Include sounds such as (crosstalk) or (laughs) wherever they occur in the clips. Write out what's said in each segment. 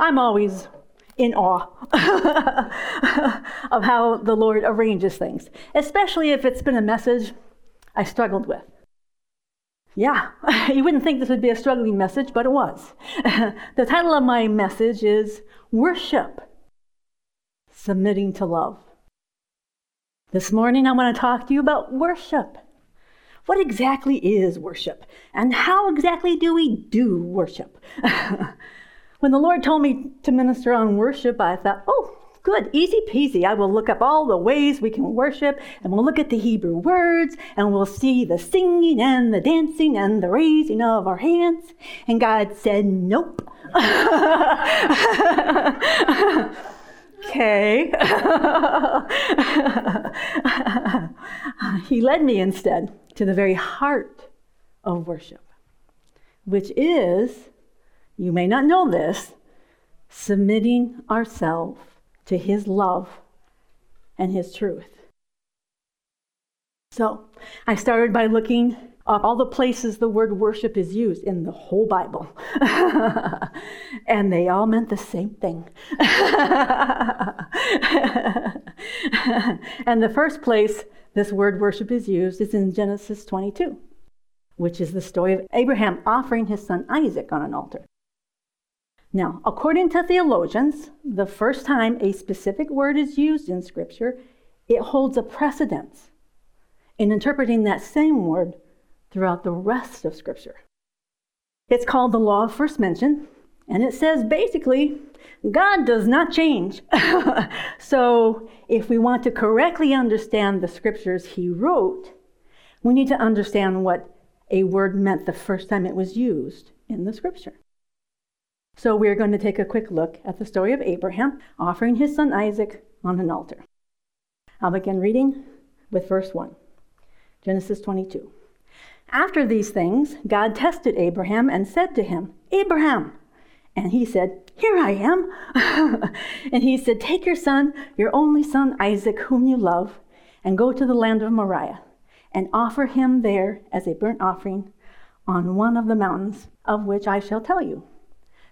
I'm always in awe (laughs) of how the Lord arranges things, especially if it's been a message I struggled with. Yeah, (laughs) you wouldn't think this would be a struggling message, but it was. (laughs) the title of my message is Worship Submitting to Love. This morning, I want to talk to you about worship. What exactly is worship? And how exactly do we do worship? When the Lord told me to minister on worship, I thought, oh, good, easy peasy. I will look up all the ways we can worship, and we'll look at the Hebrew words, and we'll see the singing and the dancing and the raising of our hands. And God said, nope. (laughs) okay. (laughs) he led me instead to the very heart of worship, which is, you may not know this, submitting ourselves to His love and His truth. So I started by looking up all the places the word worship is used in the whole Bible. (laughs) and they all meant the same thing. (laughs) and the first place this word worship is used is in Genesis 22, which is the story of Abraham offering his son Isaac on an altar. Now, according to theologians, the first time a specific word is used in Scripture, it holds a precedence in interpreting that same word throughout the rest of Scripture. It's called the law of first mention, and it says basically, God does not change. (laughs) so, if we want to correctly understand the scriptures he wrote, we need to understand what a word meant the first time it was used in the scripture. So, we're going to take a quick look at the story of Abraham offering his son Isaac on an altar. I'll begin reading with verse 1, Genesis 22. After these things, God tested Abraham and said to him, Abraham, and he said, Here I am. (laughs) and he said, Take your son, your only son Isaac, whom you love, and go to the land of Moriah, and offer him there as a burnt offering on one of the mountains of which I shall tell you.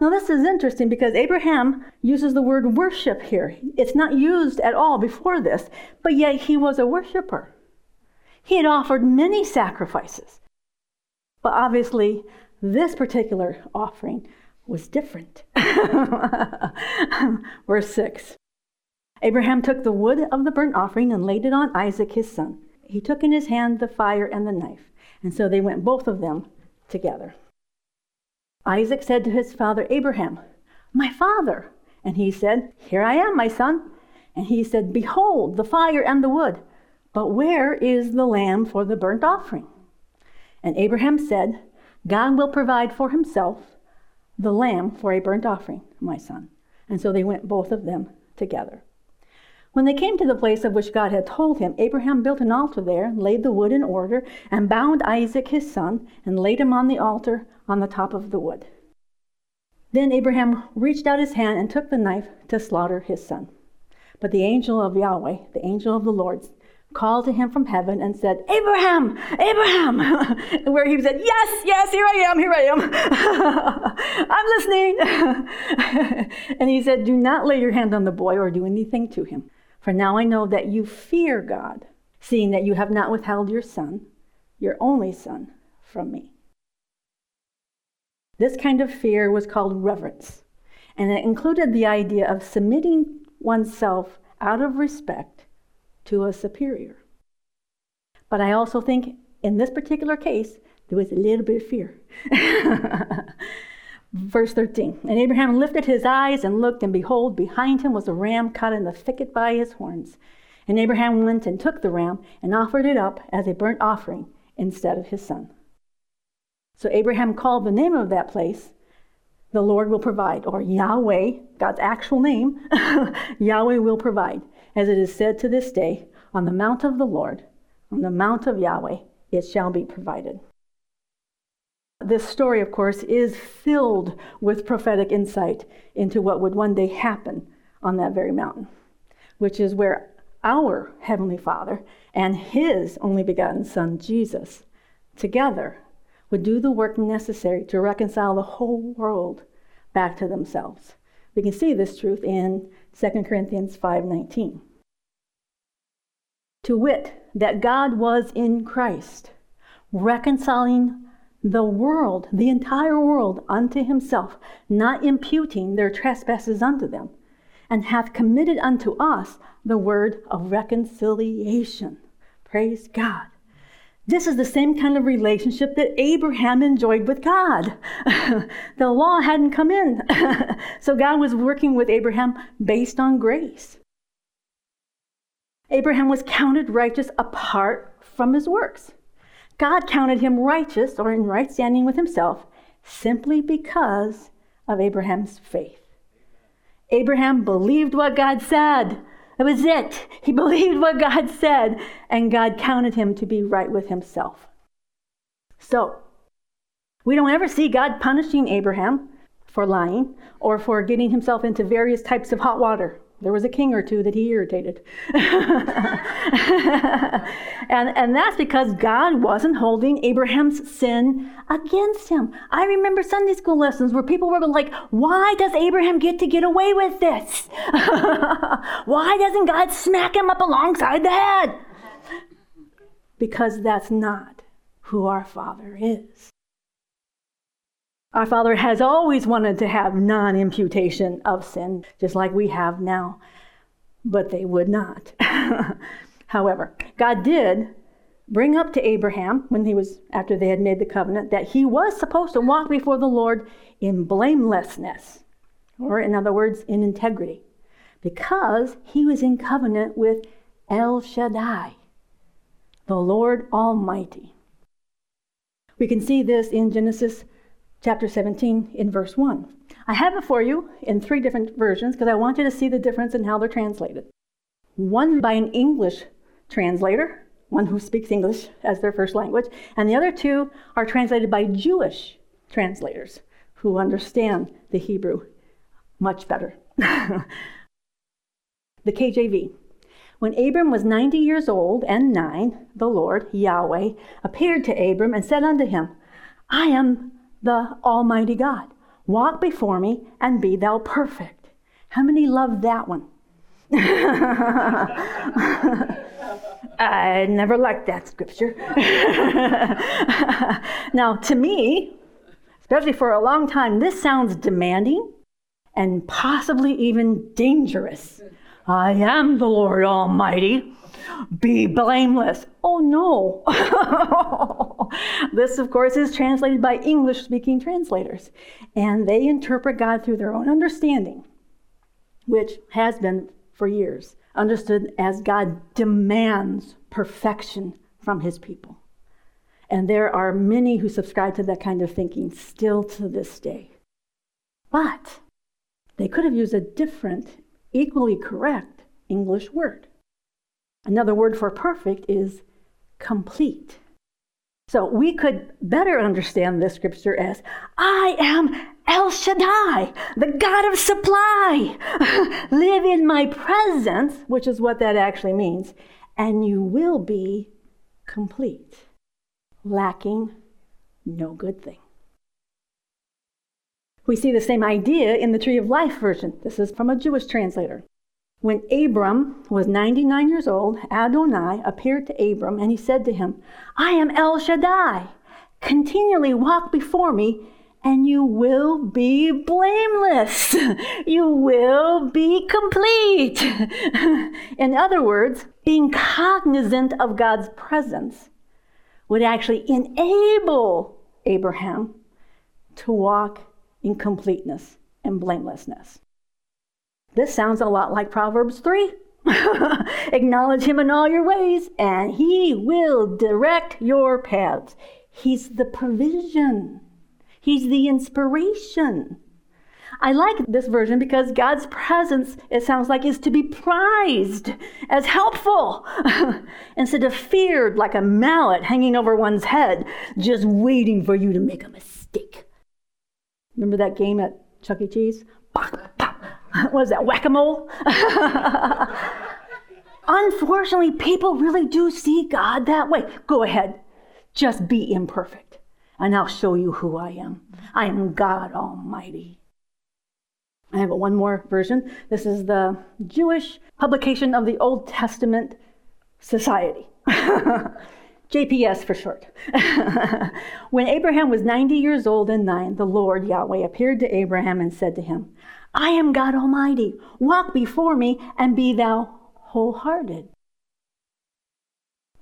Now, this is interesting because Abraham uses the word worship here. It's not used at all before this, but yet he was a worshiper. He had offered many sacrifices. But obviously, this particular offering was different. (laughs) Verse 6 Abraham took the wood of the burnt offering and laid it on Isaac his son. He took in his hand the fire and the knife, and so they went both of them together. Isaac said to his father Abraham, My father. And he said, Here I am, my son. And he said, Behold, the fire and the wood, but where is the lamb for the burnt offering? And Abraham said, God will provide for himself the lamb for a burnt offering, my son. And so they went both of them together. When they came to the place of which God had told him, Abraham built an altar there, laid the wood in order, and bound Isaac his son, and laid him on the altar on the top of the wood. Then Abraham reached out his hand and took the knife to slaughter his son. But the angel of Yahweh, the angel of the Lord, called to him from heaven and said, Abraham, Abraham, (laughs) where he said, Yes, yes, here I am, here I am. (laughs) I'm listening. (laughs) and he said, Do not lay your hand on the boy or do anything to him. For now I know that you fear God, seeing that you have not withheld your son, your only son, from me. This kind of fear was called reverence, and it included the idea of submitting oneself out of respect to a superior. But I also think in this particular case, there was a little bit of fear. (laughs) Verse 13 And Abraham lifted his eyes and looked, and behold, behind him was a ram caught in the thicket by his horns. And Abraham went and took the ram and offered it up as a burnt offering instead of his son. So Abraham called the name of that place the Lord will provide, or Yahweh, God's actual name, (laughs) Yahweh will provide. As it is said to this day, on the mount of the Lord, on the mount of Yahweh, it shall be provided. This story, of course, is filled with prophetic insight into what would one day happen on that very mountain, which is where our Heavenly Father and His only begotten Son, Jesus, together would do the work necessary to reconcile the whole world back to themselves. We can see this truth in 2 Corinthians 5:19. To wit, that God was in Christ, reconciling the world, the entire world, unto himself, not imputing their trespasses unto them, and hath committed unto us the word of reconciliation. Praise God. This is the same kind of relationship that Abraham enjoyed with God. (laughs) the law hadn't come in. (laughs) so God was working with Abraham based on grace. Abraham was counted righteous apart from his works. God counted him righteous or in right standing with himself simply because of Abraham's faith. Abraham believed what God said. That was it. He (laughs) believed what God said, and God counted him to be right with himself. So, we don't ever see God punishing Abraham for lying or for getting himself into various types of hot water. There was a king or two that he irritated. (laughs) and, and that's because God wasn't holding Abraham's sin against him. I remember Sunday school lessons where people were like, why does Abraham get to get away with this? (laughs) why doesn't God smack him up alongside the head? Because that's not who our Father is. Our Father has always wanted to have non imputation of sin, just like we have now, but they would not. (laughs) However, God did bring up to Abraham when he was after they had made the covenant that he was supposed to walk before the Lord in blamelessness, or in other words, in integrity, because he was in covenant with El Shaddai, the Lord Almighty. We can see this in Genesis chapter 17 in verse 1. I have it for you in three different versions because I want you to see the difference in how they're translated. One by an English translator, one who speaks English as their first language, and the other two are translated by Jewish translators who understand the Hebrew much better. (laughs) the KJV. When Abram was 90 years old and nine, the Lord, Yahweh, appeared to Abram and said unto him, I am the Almighty God. Walk before me and be thou perfect. How many love that one? (laughs) I never liked that scripture. (laughs) now, to me, especially for a long time, this sounds demanding and possibly even dangerous. I am the Lord Almighty. Be blameless. Oh no. (laughs) (laughs) this, of course, is translated by English speaking translators, and they interpret God through their own understanding, which has been for years understood as God demands perfection from his people. And there are many who subscribe to that kind of thinking still to this day. But they could have used a different, equally correct English word. Another word for perfect is complete. So we could better understand this scripture as I am El Shaddai, the God of supply. (laughs) Live in my presence, which is what that actually means, and you will be complete, lacking no good thing. We see the same idea in the Tree of Life version. This is from a Jewish translator. When Abram was 99 years old, Adonai appeared to Abram and he said to him, I am El Shaddai. Continually walk before me and you will be blameless. (laughs) You will be complete. (laughs) In other words, being cognizant of God's presence would actually enable Abraham to walk in completeness and blamelessness. This sounds a lot like Proverbs 3. (laughs) Acknowledge him in all your ways, and he will direct your paths. He's the provision, he's the inspiration. I like this version because God's presence, it sounds like, is to be prized as helpful (laughs) instead of feared like a mallet hanging over one's head, just waiting for you to make a mistake. Remember that game at Chuck E. Cheese? (laughs) What is that, whack a mole? (laughs) Unfortunately, people really do see God that way. Go ahead, just be imperfect, and I'll show you who I am. I am God Almighty. I have one more version. This is the Jewish publication of the Old Testament Society. (laughs) JPS for short. when Abraham was 90 years old and nine, the Lord Yahweh appeared to Abraham and said to him, I am God Almighty. Walk before me and be thou wholehearted.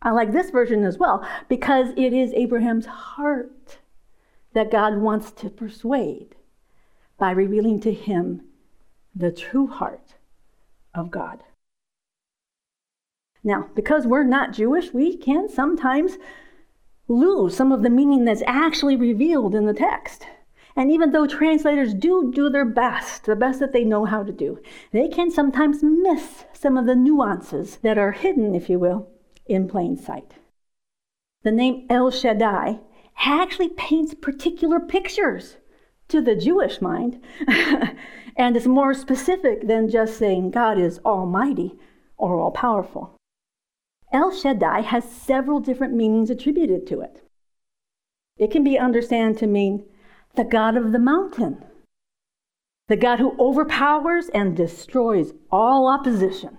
I like this version as well because it is Abraham's heart that God wants to persuade by revealing to him the true heart of God. Now, because we're not Jewish, we can sometimes lose some of the meaning that's actually revealed in the text. And even though translators do do their best, the best that they know how to do, they can sometimes miss some of the nuances that are hidden, if you will, in plain sight. The name El Shaddai actually paints particular pictures to the Jewish mind, (laughs) and is more specific than just saying God is almighty or all powerful. El Shaddai has several different meanings attributed to it. It can be understood to mean the God of the mountain, the God who overpowers and destroys all opposition,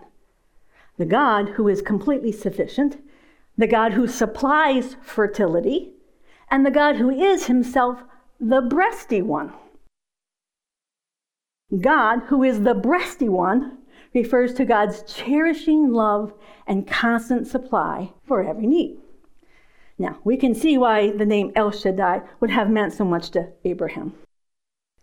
the God who is completely sufficient, the God who supplies fertility, and the God who is himself the breasty one. God, who is the breasty one, refers to God's cherishing love and constant supply for every need. Now, we can see why the name El Shaddai would have meant so much to Abraham.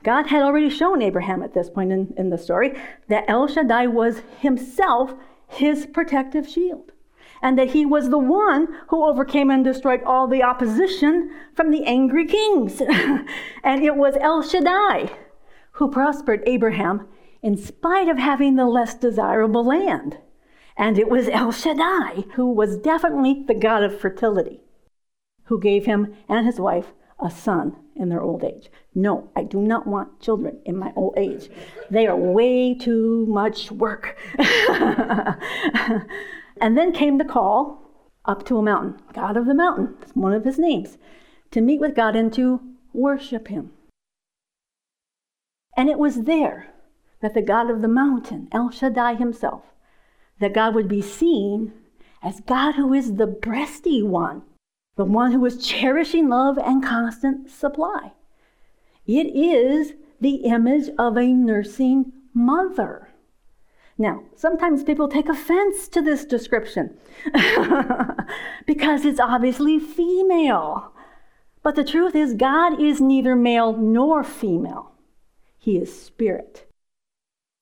God had already shown Abraham at this point in, in the story that El Shaddai was himself his protective shield, and that he was the one who overcame and destroyed all the opposition from the angry kings. (laughs) and it was El Shaddai who prospered Abraham in spite of having the less desirable land. And it was El Shaddai who was definitely the god of fertility, who gave him and his wife a son in their old age. No, I do not want children in my old age. They are way too much work. (laughs) and then came the call up to a mountain, God of the mountain, one of his names, to meet with God and to worship him. And it was there that the God of the mountain, El Shaddai himself, that God would be seen as God who is the breasty one, the one who is cherishing love and constant supply. It is the image of a nursing mother. Now, sometimes people take offense to this description (laughs) because it's obviously female. But the truth is, God is neither male nor female, He is spirit.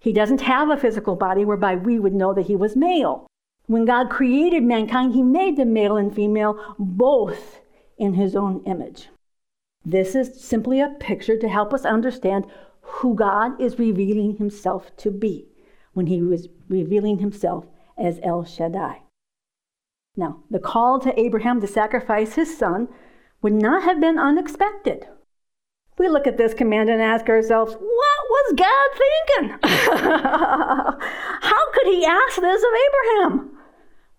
He doesn't have a physical body whereby we would know that he was male. When God created mankind, he made them male and female, both in his own image. This is simply a picture to help us understand who God is revealing himself to be when he was revealing himself as El Shaddai. Now, the call to Abraham to sacrifice his son would not have been unexpected. We look at this command and ask ourselves, what was God thinking? (laughs) How could he ask this of Abraham?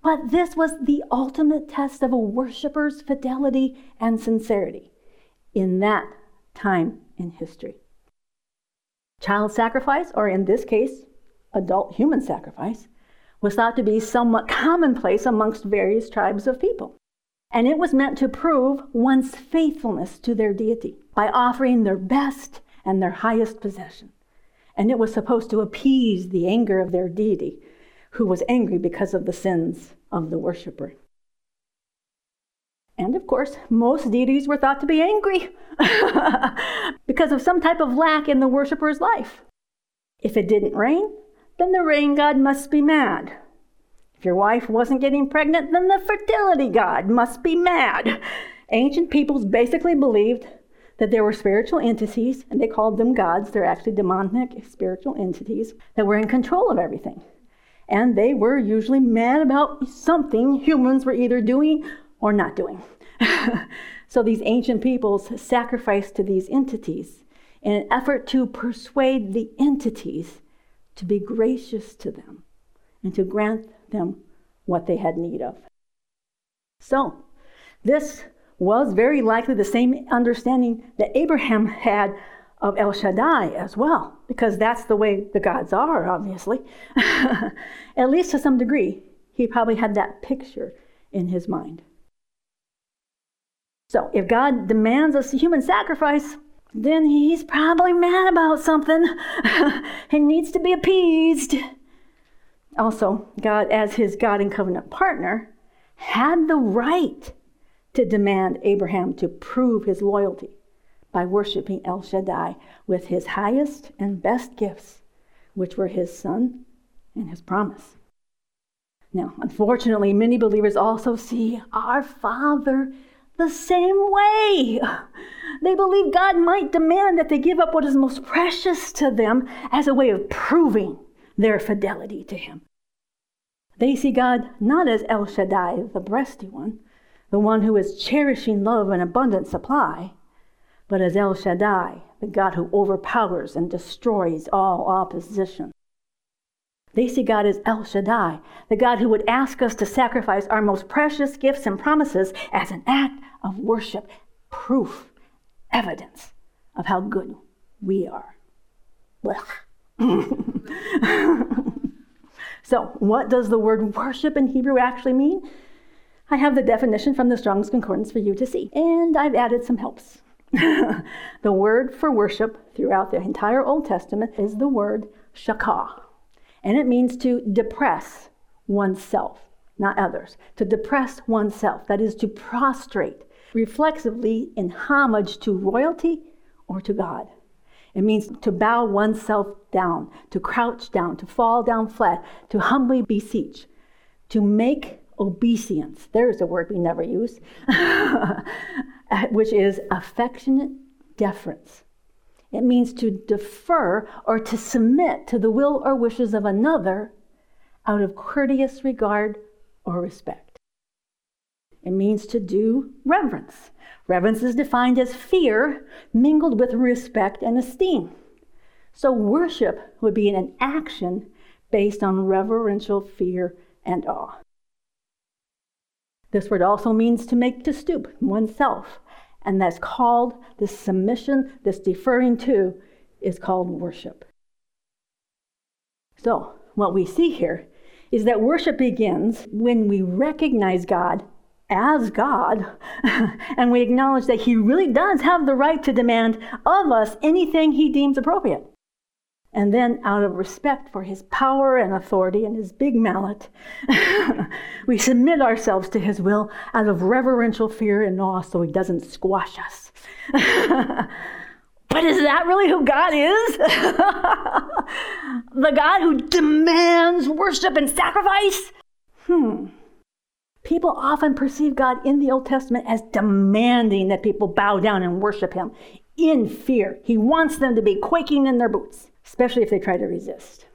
But this was the ultimate test of a worshiper's fidelity and sincerity in that time in history. Child sacrifice, or in this case, adult human sacrifice, was thought to be somewhat commonplace amongst various tribes of people. And it was meant to prove one's faithfulness to their deity by offering their best and their highest possession. And it was supposed to appease the anger of their deity, who was angry because of the sins of the worshiper. And of course, most deities were thought to be angry (laughs) because of some type of lack in the worshiper's life. If it didn't rain, then the rain god must be mad. If your wife wasn't getting pregnant, then the fertility god must be mad. Ancient peoples basically believed that there were spiritual entities, and they called them gods. They're actually demonic spiritual entities that were in control of everything. And they were usually mad about something humans were either doing or not doing. (laughs) so these ancient peoples sacrificed to these entities in an effort to persuade the entities to be gracious to them and to grant them what they had need of. So, this was very likely the same understanding that Abraham had of El Shaddai as well, because that's the way the gods are, obviously. (laughs) At least to some degree, he probably had that picture in his mind. So, if God demands a human sacrifice, then he's probably mad about something. (laughs) he needs to be appeased. Also, God, as his God and covenant partner, had the right to demand Abraham to prove his loyalty by worshiping El Shaddai with his highest and best gifts, which were his son and his promise. Now, unfortunately, many believers also see our Father the same way. (laughs) They believe God might demand that they give up what is most precious to them as a way of proving their fidelity to Him. They see God not as El Shaddai, the breasty one, the one who is cherishing love and abundant supply, but as El Shaddai, the God who overpowers and destroys all opposition. They see God as El Shaddai, the God who would ask us to sacrifice our most precious gifts and promises as an act of worship, proof, evidence of how good we are. (laughs) so, what does the word worship in Hebrew actually mean? I have the definition from the Strong's Concordance for you to see, and I've added some helps. (laughs) the word for worship throughout the entire Old Testament is the word shakah, and it means to depress oneself, not others. To depress oneself, that is to prostrate reflexively in homage to royalty or to God. It means to bow oneself down, to crouch down, to fall down flat, to humbly beseech, to make obeisance. There's a word we never use, (laughs) (laughs) which is affectionate deference. It means to defer or to submit to the will or wishes of another out of courteous regard or respect. It means to do reverence. Reverence is defined as fear mingled with respect and esteem. So, worship would be an action based on reverential fear and awe. This word also means to make to stoop oneself, and that's called this submission, this deferring to, is called worship. So, what we see here is that worship begins when we recognize God as God (laughs) and we acknowledge that He really does have the right to demand of us anything He deems appropriate. And then, out of respect for his power and authority and his big mallet, (laughs) we submit ourselves to his will out of reverential fear and awe so he doesn't squash us. (laughs) but is that really who God is? (laughs) the God who demands worship and sacrifice? Hmm. People often perceive God in the Old Testament as demanding that people bow down and worship him in fear. He wants them to be quaking in their boots especially if they try to resist.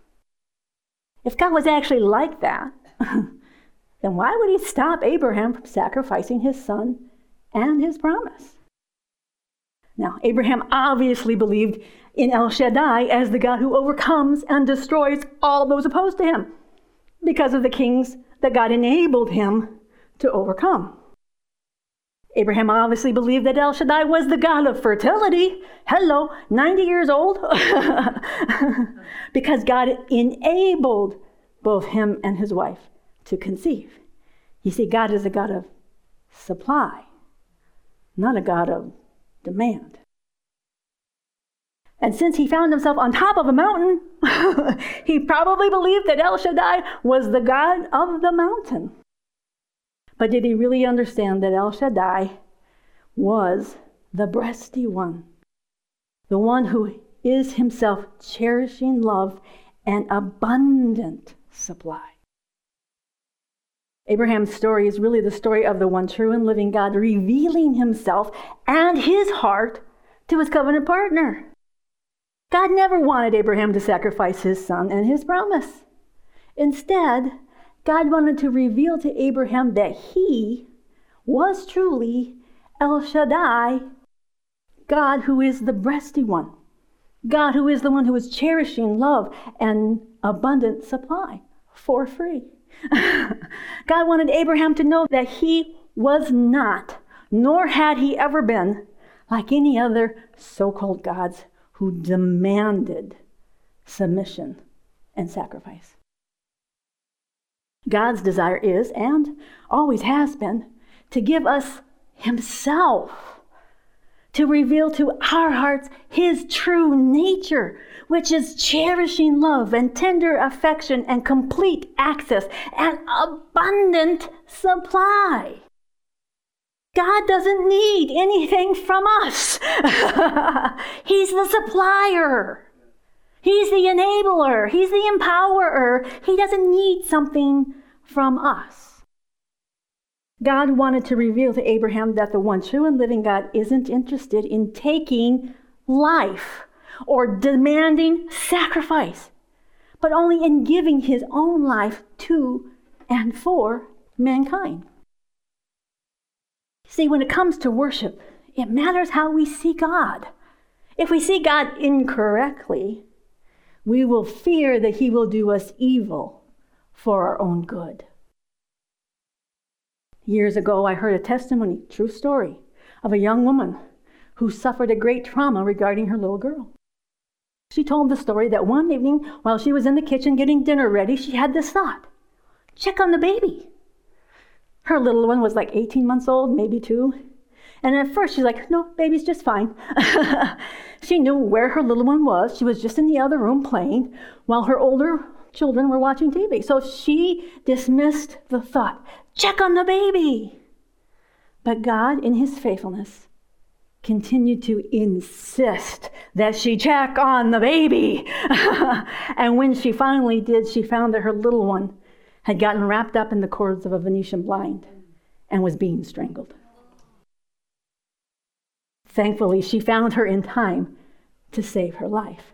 If God was actually like that, (laughs) then why would he stop Abraham from sacrificing his son and his promise? Now, Abraham obviously believed in El Shaddai as the God who overcomes and destroys all those opposed to him because of the kings that God enabled him to overcome. Abraham obviously believed that El Shaddai was the God of fertility. Hello, 90 years old. (laughs) because God enabled both him and his wife to conceive. You see, God is a God of supply, not a God of demand. And since he found himself on top of a mountain, (laughs) he probably believed that El Shaddai was the God of the mountain. But did he really understand that El Shaddai was the breasty one, the one who is himself cherishing love and abundant supply? Abraham's story is really the story of the one true and living God revealing himself and his heart to his covenant partner. God never wanted Abraham to sacrifice his son and his promise. Instead, God wanted to reveal to Abraham that he was truly El Shaddai, God who is the breasty one, God who is the one who is cherishing love and abundant supply for free. (laughs) God wanted Abraham to know that he was not, nor had he ever been, like any other so called gods who demanded submission and sacrifice. God's desire is, and always has been, to give us Himself, to reveal to our hearts His true nature, which is cherishing love and tender affection and complete access and abundant supply. God doesn't need anything from us. (laughs) He's the supplier. He's the enabler. He's the empowerer. He doesn't need something from us. God wanted to reveal to Abraham that the one true and living God isn't interested in taking life or demanding sacrifice, but only in giving his own life to and for mankind. See, when it comes to worship, it matters how we see God. If we see God incorrectly, we will fear that He will do us evil for our own good. Years ago, I heard a testimony, true story, of a young woman who suffered a great trauma regarding her little girl. She told the story that one evening, while she was in the kitchen getting dinner ready, she had this thought check on the baby. Her little one was like 18 months old, maybe two. And at first she's like, no, baby's just fine. (laughs) she knew where her little one was. She was just in the other room playing while her older children were watching TV. So she dismissed the thought, check on the baby. But God, in his faithfulness, continued to insist that she check on the baby. (laughs) and when she finally did, she found that her little one had gotten wrapped up in the cords of a Venetian blind and was being strangled. Thankfully, she found her in time to save her life.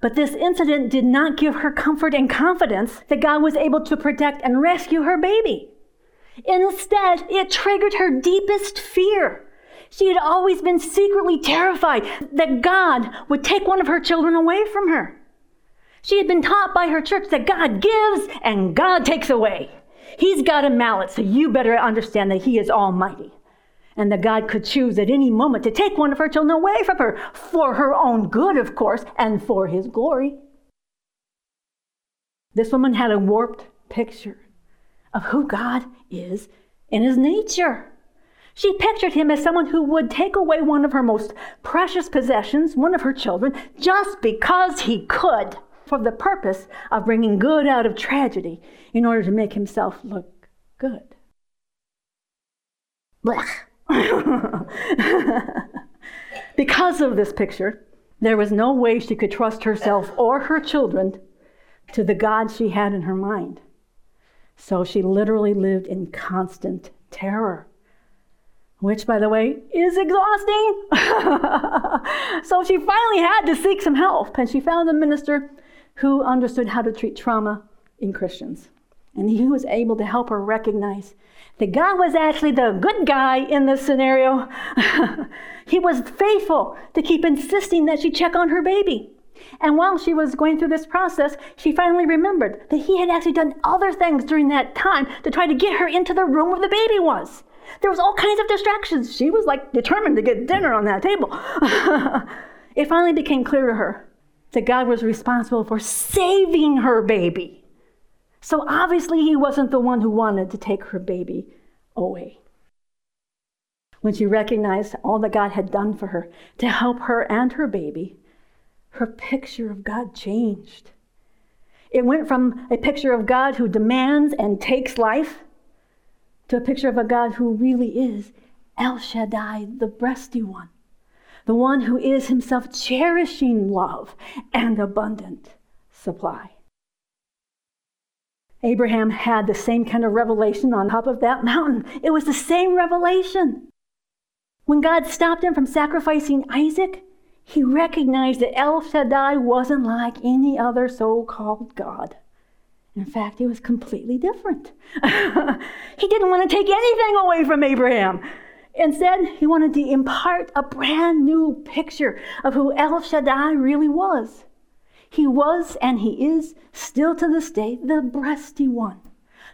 But this incident did not give her comfort and confidence that God was able to protect and rescue her baby. Instead, it triggered her deepest fear. She had always been secretly terrified that God would take one of her children away from her. She had been taught by her church that God gives and God takes away. He's got a mallet, so you better understand that He is almighty. And that God could choose at any moment to take one of her children away from her, for her own good, of course, and for His glory. This woman had a warped picture of who God is in His nature. She pictured him as someone who would take away one of her most precious possessions, one of her children, just because he could for the purpose of bringing good out of tragedy in order to make himself look good. (laughs) because of this picture, there was no way she could trust herself or her children to the God she had in her mind. So she literally lived in constant terror, which, by the way, is exhausting. (laughs) so she finally had to seek some help, and she found a minister who understood how to treat trauma in Christians. And he was able to help her recognize that God was actually the good guy in this scenario. (laughs) he was faithful to keep insisting that she check on her baby. And while she was going through this process, she finally remembered that he had actually done other things during that time to try to get her into the room where the baby was. There was all kinds of distractions. She was like determined to get dinner on that table. (laughs) it finally became clear to her that God was responsible for saving her baby. So obviously, he wasn't the one who wanted to take her baby away. When she recognized all that God had done for her to help her and her baby, her picture of God changed. It went from a picture of God who demands and takes life to a picture of a God who really is El Shaddai, the breasty one the one who is himself cherishing love and abundant supply. Abraham had the same kind of revelation on top of that mountain. It was the same revelation. When God stopped him from sacrificing Isaac, he recognized that El Shaddai wasn't like any other so called God. In fact, he was completely different. (laughs) he didn't want to take anything away from Abraham. Instead, he wanted to impart a brand new picture of who El Shaddai really was. He was and he is still to this day the breasty one,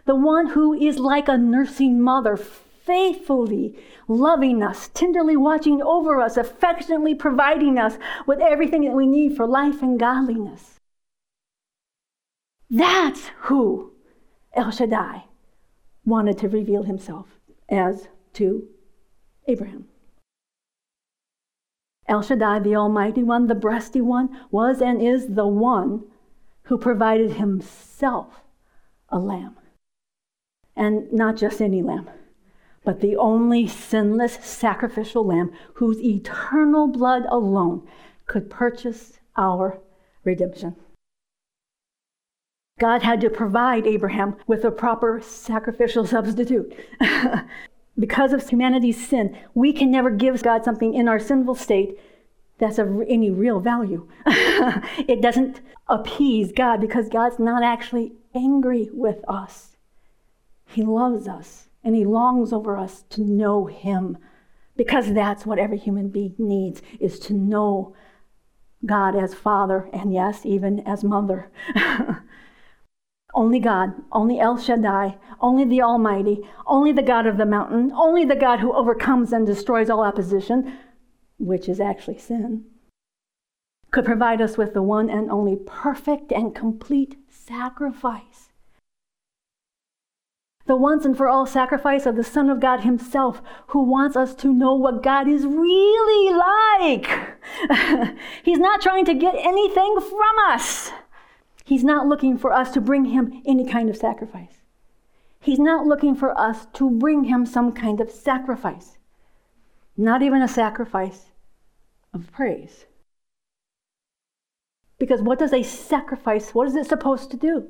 the one who is like a nursing mother, faithfully loving us, tenderly watching over us, affectionately providing us with everything that we need for life and godliness. That's who El Shaddai wanted to reveal himself as to Abraham. El Shaddai, the Almighty One, the breasty one, was and is the one who provided himself a lamb. And not just any lamb, but the only sinless sacrificial lamb whose eternal blood alone could purchase our redemption. God had to provide Abraham with a proper sacrificial substitute. (laughs) because of humanity's sin, we can never give God something in our sinful state that's of any real value. (laughs) it doesn't appease God because God's not actually angry with us. He loves us and He longs over us to know Him because that's what every human being needs is to know God as Father and yes, even as Mother. (laughs) Only God, only El Shaddai, only the Almighty, only the God of the mountain, only the God who overcomes and destroys all opposition, which is actually sin, could provide us with the one and only perfect and complete sacrifice. The once and for all sacrifice of the Son of God Himself, who wants us to know what God is really like. (laughs) He's not trying to get anything from us. He's not looking for us to bring him any kind of sacrifice. He's not looking for us to bring him some kind of sacrifice, not even a sacrifice of praise. Because what does a sacrifice, what is it supposed to do?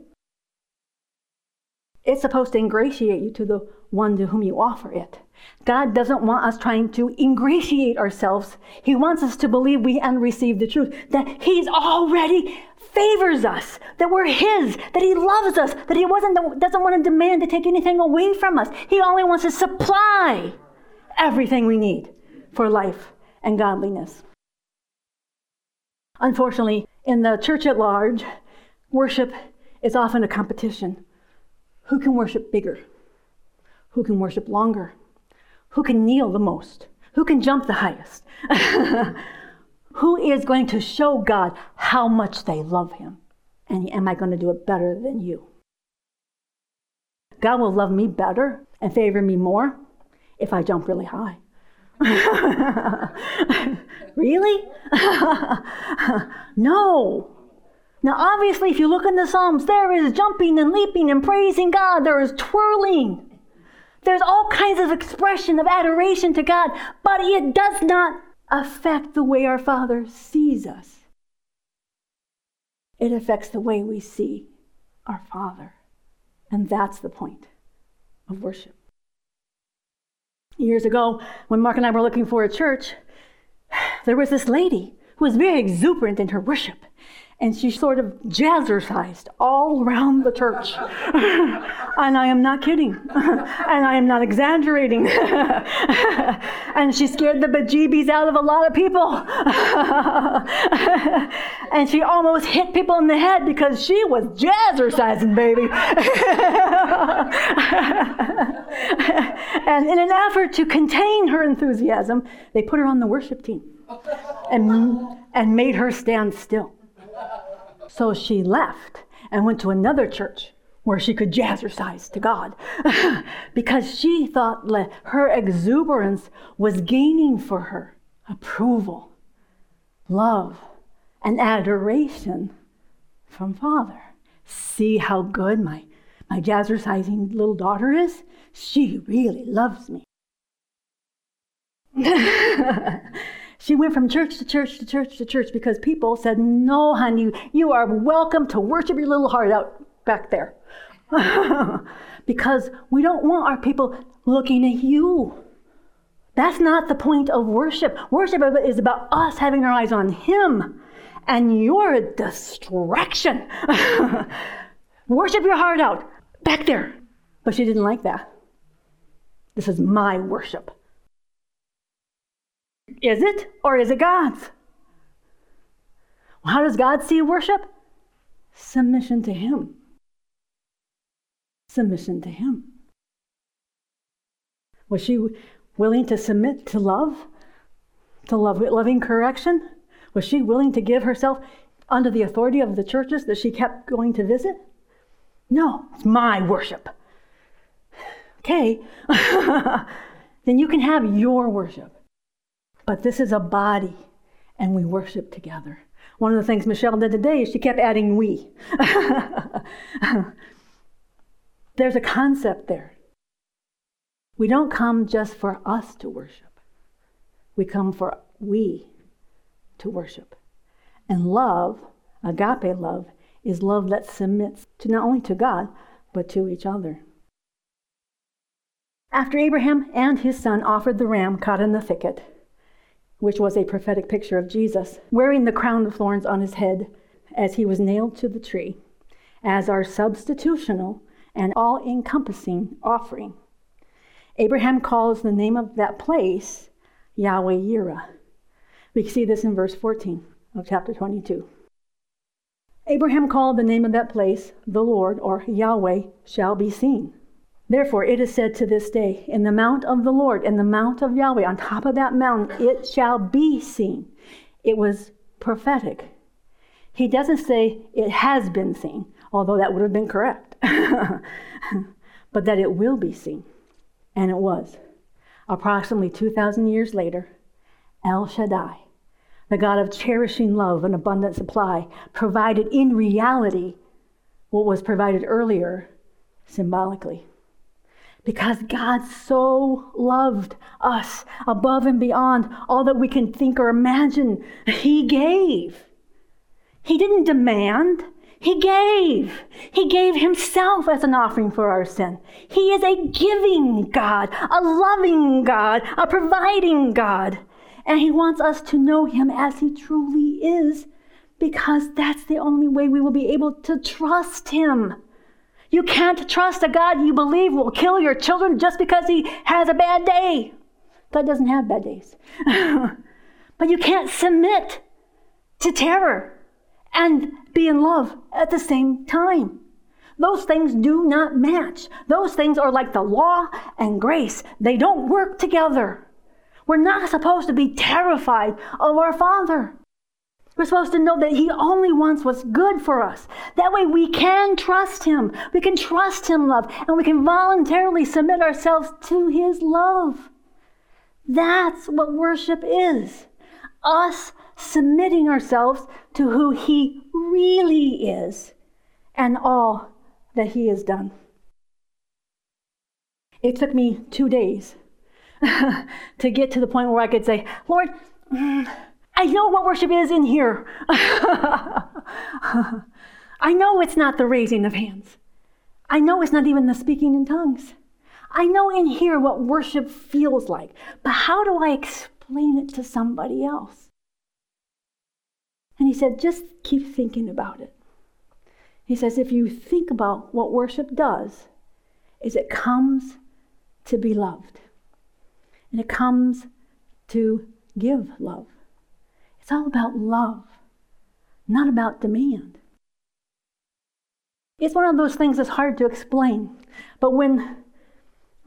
It's supposed to ingratiate you to the one to whom you offer it. God doesn't want us trying to ingratiate ourselves. He wants us to believe we and receive the truth that He's already favors us, that we're His, that He loves us, that He wasn't, doesn't want to demand to take anything away from us. He only wants to supply everything we need for life and godliness. Unfortunately, in the church at large, worship is often a competition. Who can worship bigger? Who can worship longer? Who can kneel the most? Who can jump the highest? (laughs) Who is going to show God how much they love Him? And am I going to do it better than you? God will love me better and favor me more if I jump really high. (laughs) really? (laughs) no. Now, obviously, if you look in the Psalms, there is jumping and leaping and praising God, there is twirling. There's all kinds of expression of adoration to God, but it does not affect the way our Father sees us. It affects the way we see our Father. And that's the point of worship. Years ago, when Mark and I were looking for a church, there was this lady who was very exuberant in her worship and she sort of jazzercised all around the church. (laughs) and I am not kidding. (laughs) and I am not exaggerating. (laughs) and she scared the bejeebies out of a lot of people. and she almost hit people in the head because she was jazzercising, baby. and in an effort to contain her enthusiasm, they put her on the worship team and, and made her stand still. So she left and went to another church where she could jazzercise to God (laughs) because she thought her exuberance was gaining for her approval, love, and adoration from Father. See how good my, my jazzercising little daughter is? She really loves me. (laughs) She went from church to church to church to church because people said, No, honey, you are welcome to worship your little heart out back there. (laughs) because we don't want our people looking at you. That's not the point of worship. Worship is about us having our eyes on Him, and you're a distraction. (laughs) worship your heart out back there. But she didn't like that. This is my worship. Is it, or is it God's? How does God see worship? Submission to Him. Submission to Him. Was she willing to submit to love? To love, loving correction? Was she willing to give herself under the authority of the churches that she kept going to visit? No, it's my worship. Okay, (laughs) then you can have your worship. But this is a body, and we worship together. One of the things Michelle did today is she kept adding we. (laughs) There's a concept there. We don't come just for us to worship, we come for we to worship. And love, agape love, is love that submits to not only to God, but to each other. After Abraham and his son offered the ram caught in the thicket, which was a prophetic picture of Jesus, wearing the crown of thorns on his head as he was nailed to the tree, as our substitutional and all encompassing offering. Abraham calls the name of that place Yahweh Yireh. We see this in verse 14 of chapter 22. Abraham called the name of that place the Lord, or Yahweh, shall be seen. Therefore, it is said to this day, in the mount of the Lord, in the mount of Yahweh, on top of that mountain, it shall be seen. It was prophetic. He doesn't say it has been seen, although that would have been correct, (laughs) but that it will be seen. And it was. Approximately 2,000 years later, El Shaddai, the God of cherishing love and abundant supply, provided in reality what was provided earlier symbolically because God so loved us above and beyond all that we can think or imagine. He gave. He didn't demand, He gave. He gave Himself as an offering for our sin. He is a giving God, a loving God, a providing God. And He wants us to know Him as He truly is because that's the only way we will be able to trust Him. You can't trust a God you believe will kill your children just because he has a bad day. God doesn't have bad days. (laughs) but you can't submit to terror and be in love at the same time. Those things do not match. Those things are like the law and grace, they don't work together. We're not supposed to be terrified of our Father. We're supposed to know that He only wants what's good for us. That way we can trust Him. We can trust Him, love, and we can voluntarily submit ourselves to His love. That's what worship is us submitting ourselves to who He really is and all that He has done. It took me two days (laughs) to get to the point where I could say, Lord, mm, I know what worship is in here. (laughs) I know it's not the raising of hands. I know it's not even the speaking in tongues. I know in here what worship feels like, but how do I explain it to somebody else? And he said, just keep thinking about it. He says, if you think about what worship does, is it comes to be loved. And it comes to give love. It's all about love, not about demand. It's one of those things that's hard to explain. But when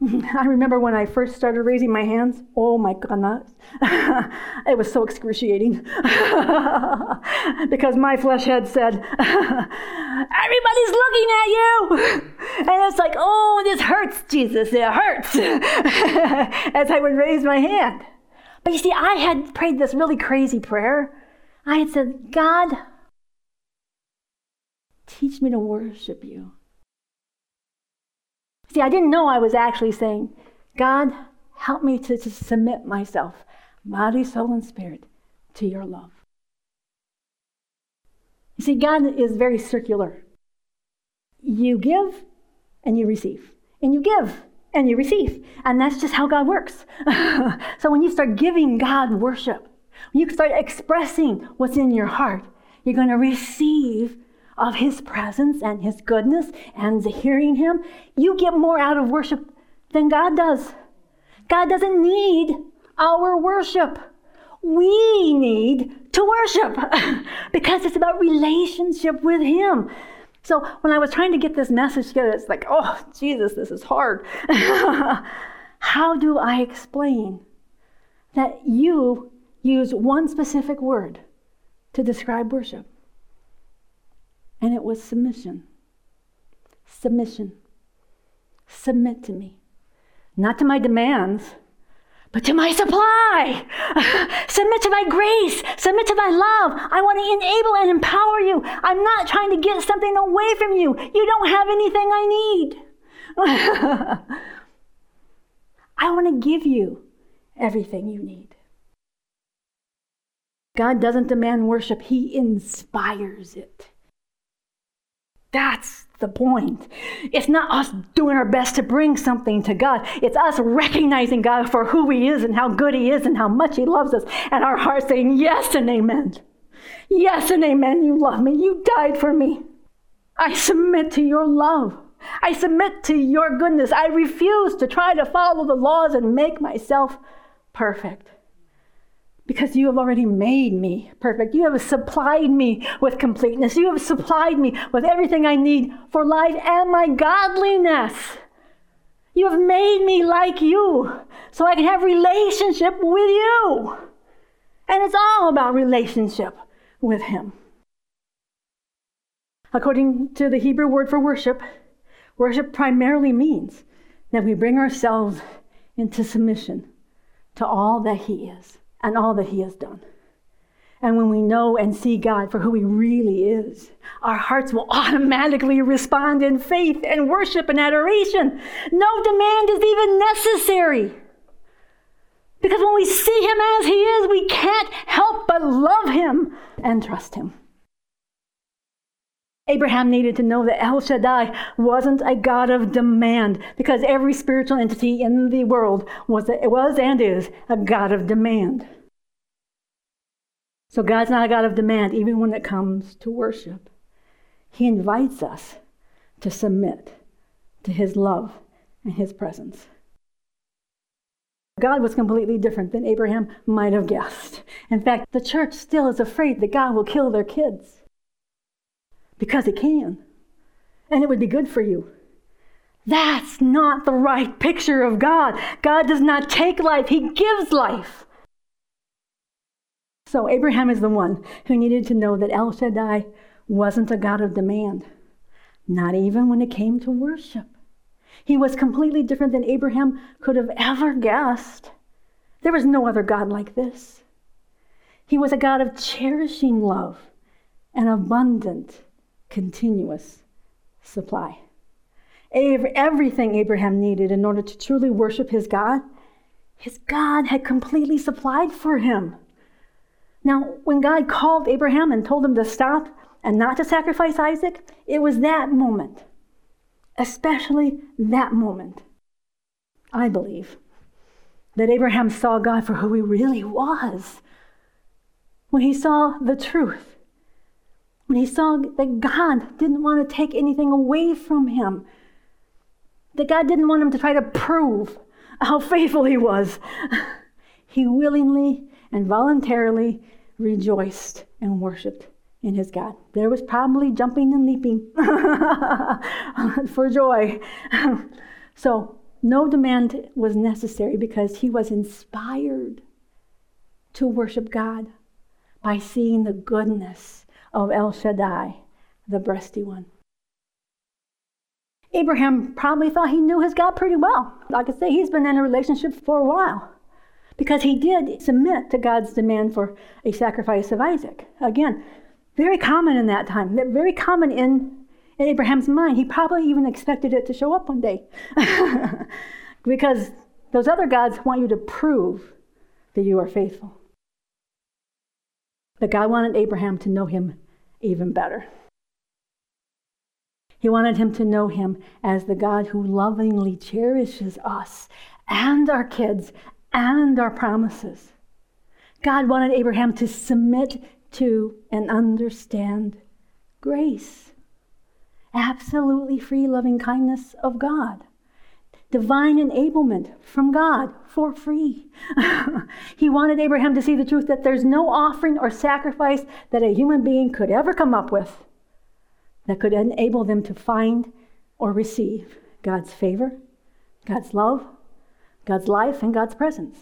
(laughs) I remember when I first started raising my hands, oh my goodness, (laughs) it was so excruciating. (laughs) because my flesh had said, everybody's looking at you. And it's like, oh, this hurts, Jesus, it hurts. As I would raise my hand. But you see, I had prayed this really crazy prayer. I had said, God, teach me to worship you. See, I didn't know I was actually saying, God, help me to, to submit myself, body, soul, and spirit, to your love. You see, God is very circular. You give and you receive, and you give and you receive. And that's just how God works. (laughs) so when you start giving God worship, you start expressing what's in your heart, you're going to receive of his presence and his goodness and hearing him. You get more out of worship than God does. God doesn't need our worship. We need to worship (laughs) because it's about relationship with him. So when I was trying to get this message together, it's like, oh, Jesus, this is hard. (laughs) How do I explain that you use one specific word to describe worship? And it was submission. Submission. Submit to me. Not to my demands, but to my supply. (laughs) Submit to my grace. Submit to my love. I want to enable and empower you. I'm not trying to get something away from you. You don't have anything I need. (laughs) I want to give you everything you need. God doesn't demand worship, He inspires it. That's the point. It's not us doing our best to bring something to God. It's us recognizing God for who He is and how good He is and how much He loves us, and our heart saying yes and amen. Yes and amen. You love me. You died for me. I submit to your love. I submit to your goodness. I refuse to try to follow the laws and make myself perfect because you have already made me perfect. You have supplied me with completeness. You have supplied me with everything I need for life and my godliness. You have made me like you so I can have relationship with you. And it's all about relationship with him. According to the Hebrew word for worship, worship primarily means that we bring ourselves into submission to all that he is and all that He has done. And when we know and see God for who He really is, our hearts will (laughs) automatically respond in faith and worship and adoration. No demand is even necessary. Because when we see Him as He is, we can't help but love Him and trust Him. Abraham needed to know that El Shaddai wasn't a God of demand because every spiritual entity in the world was, was and is a God of demand. So God's not a God of demand, even when it comes to worship. He invites us to submit to His love and His presence. God was completely different than Abraham might have guessed. In fact, the church still is afraid that God will kill their kids because it can. And it would be good for you. That's not the right picture of God. God does not take life, He gives life. So Abraham is the one who needed to know that El Shaddai wasn't a God of demand, not even when it came to worship. He was completely different than Abraham could have ever guessed. There was no other God like this. He was a God of cherishing love and abundant, continuous supply. Everything Abraham needed in order to truly worship his God, his God had completely supplied for him. Now, when God called Abraham and told him to stop and not to sacrifice Isaac, it was that moment, especially that moment, I believe, that Abraham saw God for who he really was. When he saw the truth, when he saw that God didn't want to take anything away from him, that God didn't want him to try to prove how (laughs) faithful he was, (laughs) he willingly and voluntarily rejoiced and worshiped in his God. There was probably jumping and leaping (laughs) for joy. so, no demand was necessary because he was inspired to worship God by seeing the goodness of El Shaddai, the breasty one. Abraham probably thought he knew his God pretty well. Like I say, he's been in a relationship for a while because he did submit to God's demand for a sacrifice of Isaac. Again, very common in that time, very common in, in Abraham's mind. He probably even expected it to show up one day (laughs) because those other gods want you to prove that you are faithful. But God wanted Abraham to know him even better. He wanted him to know him as the God who lovingly cherishes us and our kids and our promises. God wanted Abraham to submit to and understand grace, absolutely free loving kindness of God, divine enablement from God for free. (laughs) he wanted Abraham to see the truth that there's no offering or sacrifice that a human being could ever come up with that could enable them to find or receive God's favor, God's love, God's life, and God's presence.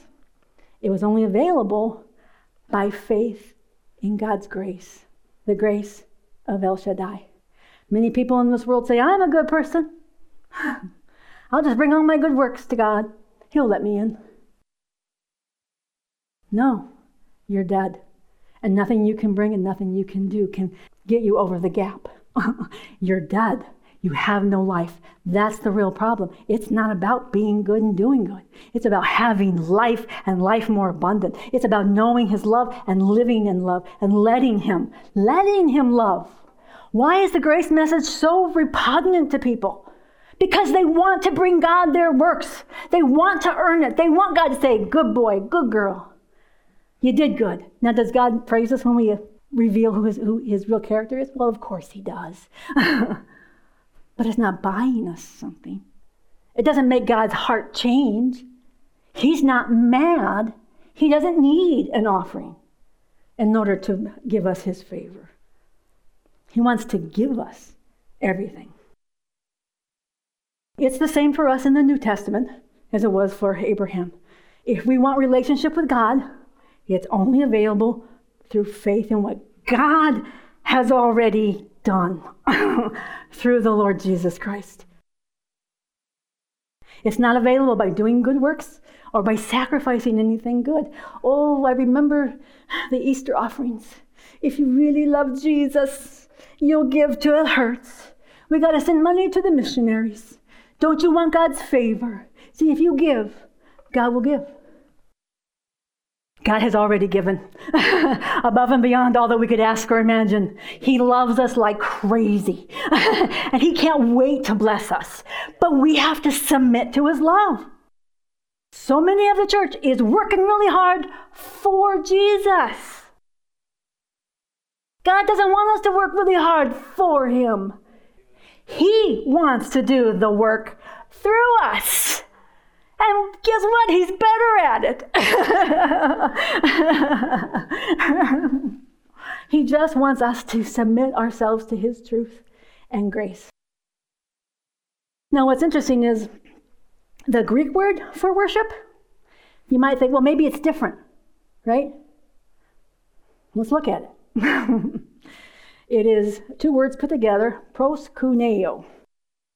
It was only available by faith in God's grace, the grace of El Shaddai. Many people in this world say, I'm a good person. (laughs) I'll just bring all my good works to God. He'll let me in. No, you're dead. And nothing you can bring and nothing you can do can get you over the gap. (laughs) you're dead. You have no life. That's the real problem. It's not about being good and doing good. It's about having life and life more abundant. It's about knowing His love and living in love and letting Him, letting Him love. Why is the grace message so repugnant to people? Because they want to bring God their works. They want to earn it. They want God to say, Good boy, good girl. You did good. Now, does God praise us when we reveal who his, who his real character is? Well, of course He does. (laughs) but it's not buying us something. It doesn't make God's heart change. He's not mad. He doesn't need an offering in order to give us his favor. He wants to give us everything. It's the same for us in the New Testament as it was for Abraham. If we want relationship with God, it's only available through faith in what God has already done (laughs) through the Lord Jesus Christ. It's not available by doing good works or by sacrificing anything good. Oh, I remember the Easter offerings. If you really love Jesus, you'll give till it hurts. We got to send money to the missionaries. Don't you want God's favor? See, if you give, God will give. God has already given (laughs) above and beyond all that we could ask or imagine. He loves us like crazy. (laughs) and He can't wait to bless us. But we have to submit to His love. So many of the church is working really hard for Jesus. God doesn't want us to work really hard for Him. He wants to do the work through us. And guess what? He's better at it. (laughs) he just wants us to submit ourselves to his truth and grace. Now, what's interesting is the Greek word for worship. You might think, well, maybe it's different, right? Let's look at it. (laughs) it is two words put together, proskuneo,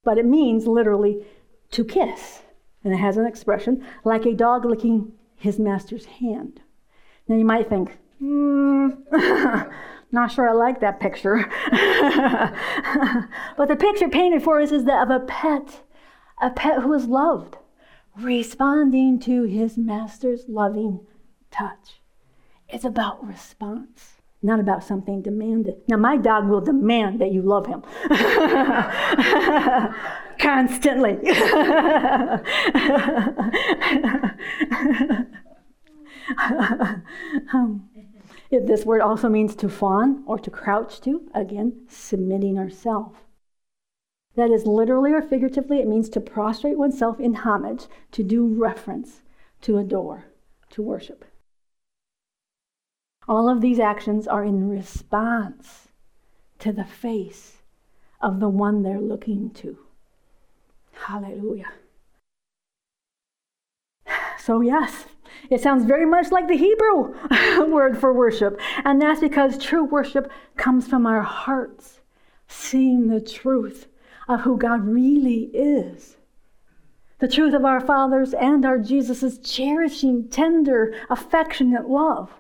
but it means literally to kiss and it has an expression like a dog licking his master's hand. Now you might think, hmm, (laughs) not sure I like that picture. (laughs) but the picture painted for us is that of a pet, a pet who is loved, responding to his master's loving touch. It's about response not about something demanded. Now, my dog will demand that you love him (laughs) constantly. (laughs) um, this word also means to fawn or to crouch to, again, submitting ourselves. That is literally or figuratively, it means to prostrate oneself in homage, to do reference, to adore, to worship. All of these actions are in response to the face of the one they're looking to. Hallelujah. So, yes, it sounds very much like the Hebrew (laughs) word for worship. And that's because true worship comes from our hearts, seeing the truth of who God really is. The truth of our Father's and our Jesus' cherishing, tender, affectionate love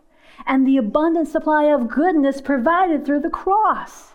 and the abundant supply of goodness provided through the cross.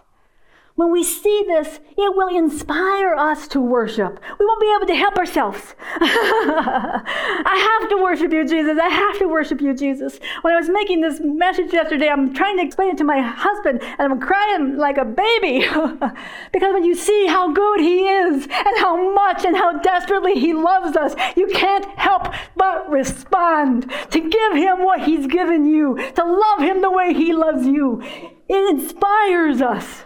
When we see this, it will inspire us to worship. We won't be able to help ourselves. (laughs) I have to worship you, Jesus. I have to worship you, Jesus. When I was making this message yesterday, I'm trying to explain it to my husband, and I'm crying like a baby. (laughs) because when you see how good He is, and how much and how desperately He loves us, you can't help but respond to give Him what He's given you, to love Him the way He loves you. It inspires us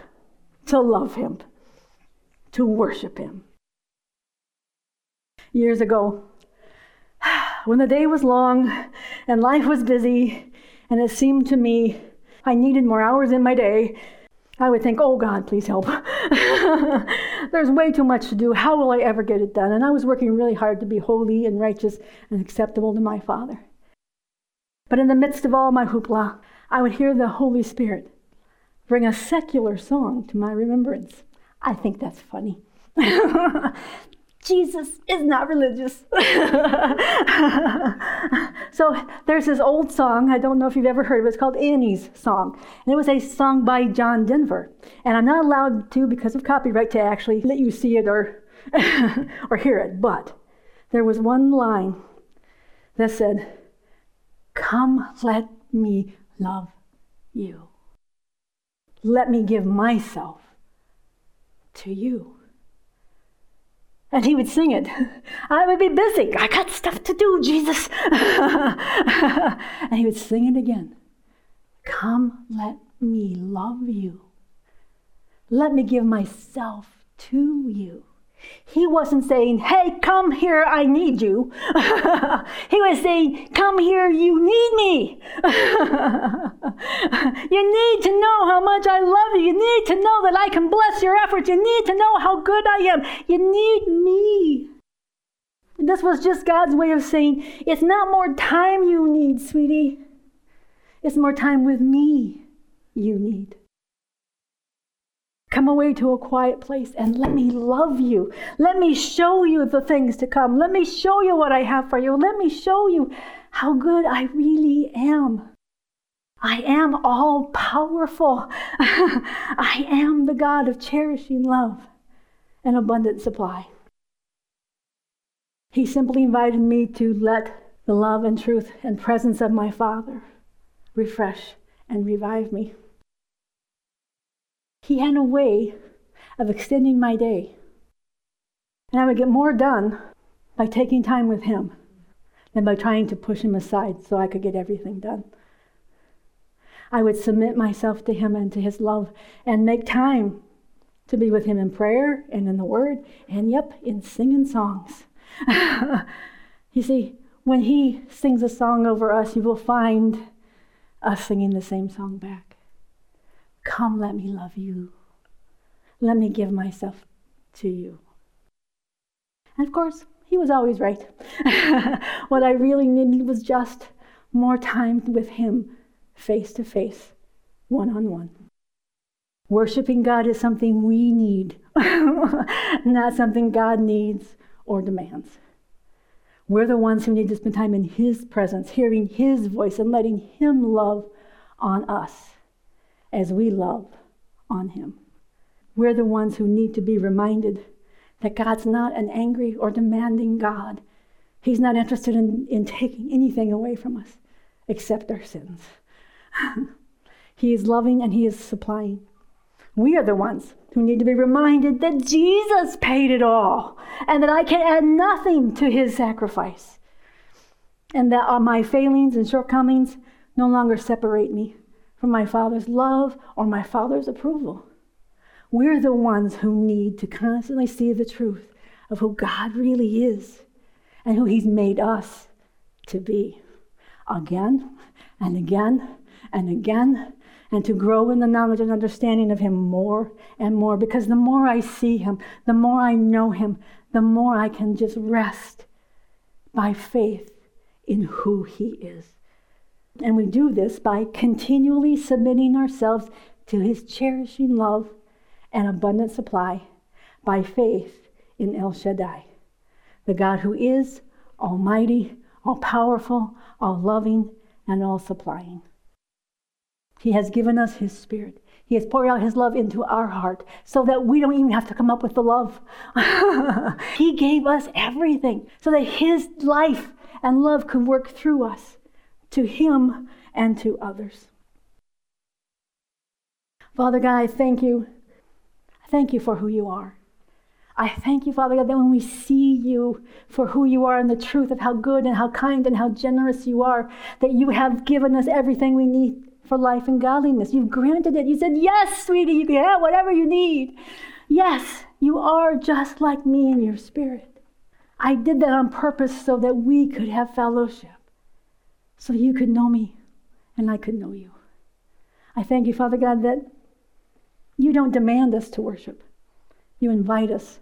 to love Him, to worship Him. Years ago, (sighs) when the day was long and life was busy, and it seemed to me I needed more hours in my day, I would think, oh God, please help. (laughs) There's way too much to do. How will I ever get it done? And I was working really hard to be holy and righteous and acceptable to my Father. But in the midst of all my hoopla, I would hear the Holy Spirit bring a secular song to my remembrance. I think that's funny. (laughs) Jesus is not religious. (laughs) so there's this old song, I don't know if you've ever heard of it, it's called Annie's Song. And it was a song by John Denver. And I'm not allowed to, because of copyright, to actually let you see it or, (laughs) or hear it. But there was one line that said, Come, let me love you. Let me give myself to you. And he would sing it. (laughs) I would be busy. I got stuff to do, Jesus. (laughs) and he would sing it again. Come, let me love you. Let me give myself to you. He wasn't saying, Hey, come here, I need you. (laughs) he was saying, Come here, you need me. (laughs) you need to know how much I love you. You need to know that I can bless your efforts. You need to know how good I am. You need me. This was just God's way of saying, It's not more time you need, sweetie. It's more time with me you need. Come away to a quiet place and let me love you. Let me show you the things to come. Let me show you what I have for you. Let me show you how good I really am. I am all powerful. (laughs) I am the God of cherishing love and abundant supply. He simply invited me to let the love and truth and presence of my Father refresh and revive me. He had a way of extending my day. And I would get more done by taking time with him than by trying to push him aside so I could get everything done. I would submit myself to him and to his love and make time to be with him in prayer and in the word and, yep, in singing songs. (laughs) you see, when he sings a song over us, you will find us singing the same song back. Come, let me love you. Let me give myself to you. And of course, he was always right. (laughs) what I really needed was just more time with him, face to face, one on one. Worshipping God is something we need, (laughs) not something God needs or demands. We're the ones who need to spend time in His presence, hearing His voice, and letting Him love on us as we love on Him. We're the ones who need to be reminded that God's not an angry or demanding God. He's not interested in, in taking anything away from us except our sins. (laughs) he is loving and He is supplying. We are the ones who need to be reminded that Jesus paid it all and that I can add nothing to His sacrifice. And that my failings and shortcomings no longer separate me from my Father's love or my Father's approval. We're the ones who need to constantly see the truth of who God really is and who He's made us to be. Again and again and again, and to grow in the knowledge and understanding of Him more and more. Because the more I see Him, the more I know Him, the more I can just rest by faith in who He is. And we do this by continually submitting ourselves to his cherishing love and abundant supply by faith in El Shaddai, the God who is almighty, all powerful, all loving, and all supplying. He has given us his spirit. He has poured out his love into our heart so that we don't even have to come up with the love. (laughs) he gave us everything so that his life and love could work through us to him and to others. Father God, I thank you. I thank you for who you are. I thank you, Father God, that when we see you for who you are and the truth of how good and how kind and how generous you are, that you have given us everything we need for life and godliness. You've granted it. You said, Yes, sweetie, you can have whatever you need. Yes, you are just like me in your spirit. I did that on purpose so that we could have fellowship, so you could know me and I could know you. I thank you, Father God, that you don't demand us to worship, you invite us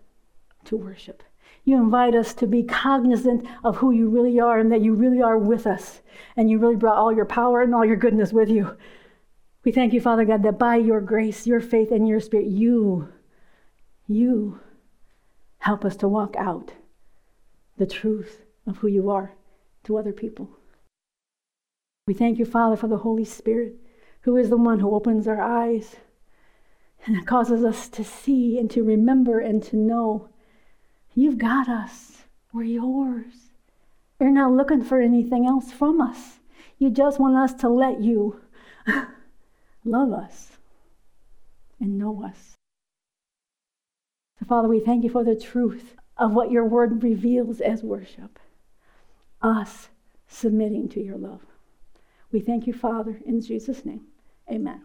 to worship. You invite us to be cognizant of who you really are and that you really are with us and you really brought all your power and all your goodness with you. We thank you, Father God, that by your grace, your faith, and your spirit, you, you help us to walk out the truth of who you are to other people. We thank you, Father, for the Holy Spirit, who is the one who opens our eyes and causes us to see and to remember and to know You've got us. We're yours. You're not looking for anything else from us. You just want us to let you (laughs) love us and know us. So, Father, we thank you for the truth of what your word reveals as worship us submitting to your love. We thank you, Father, in Jesus' name. Amen.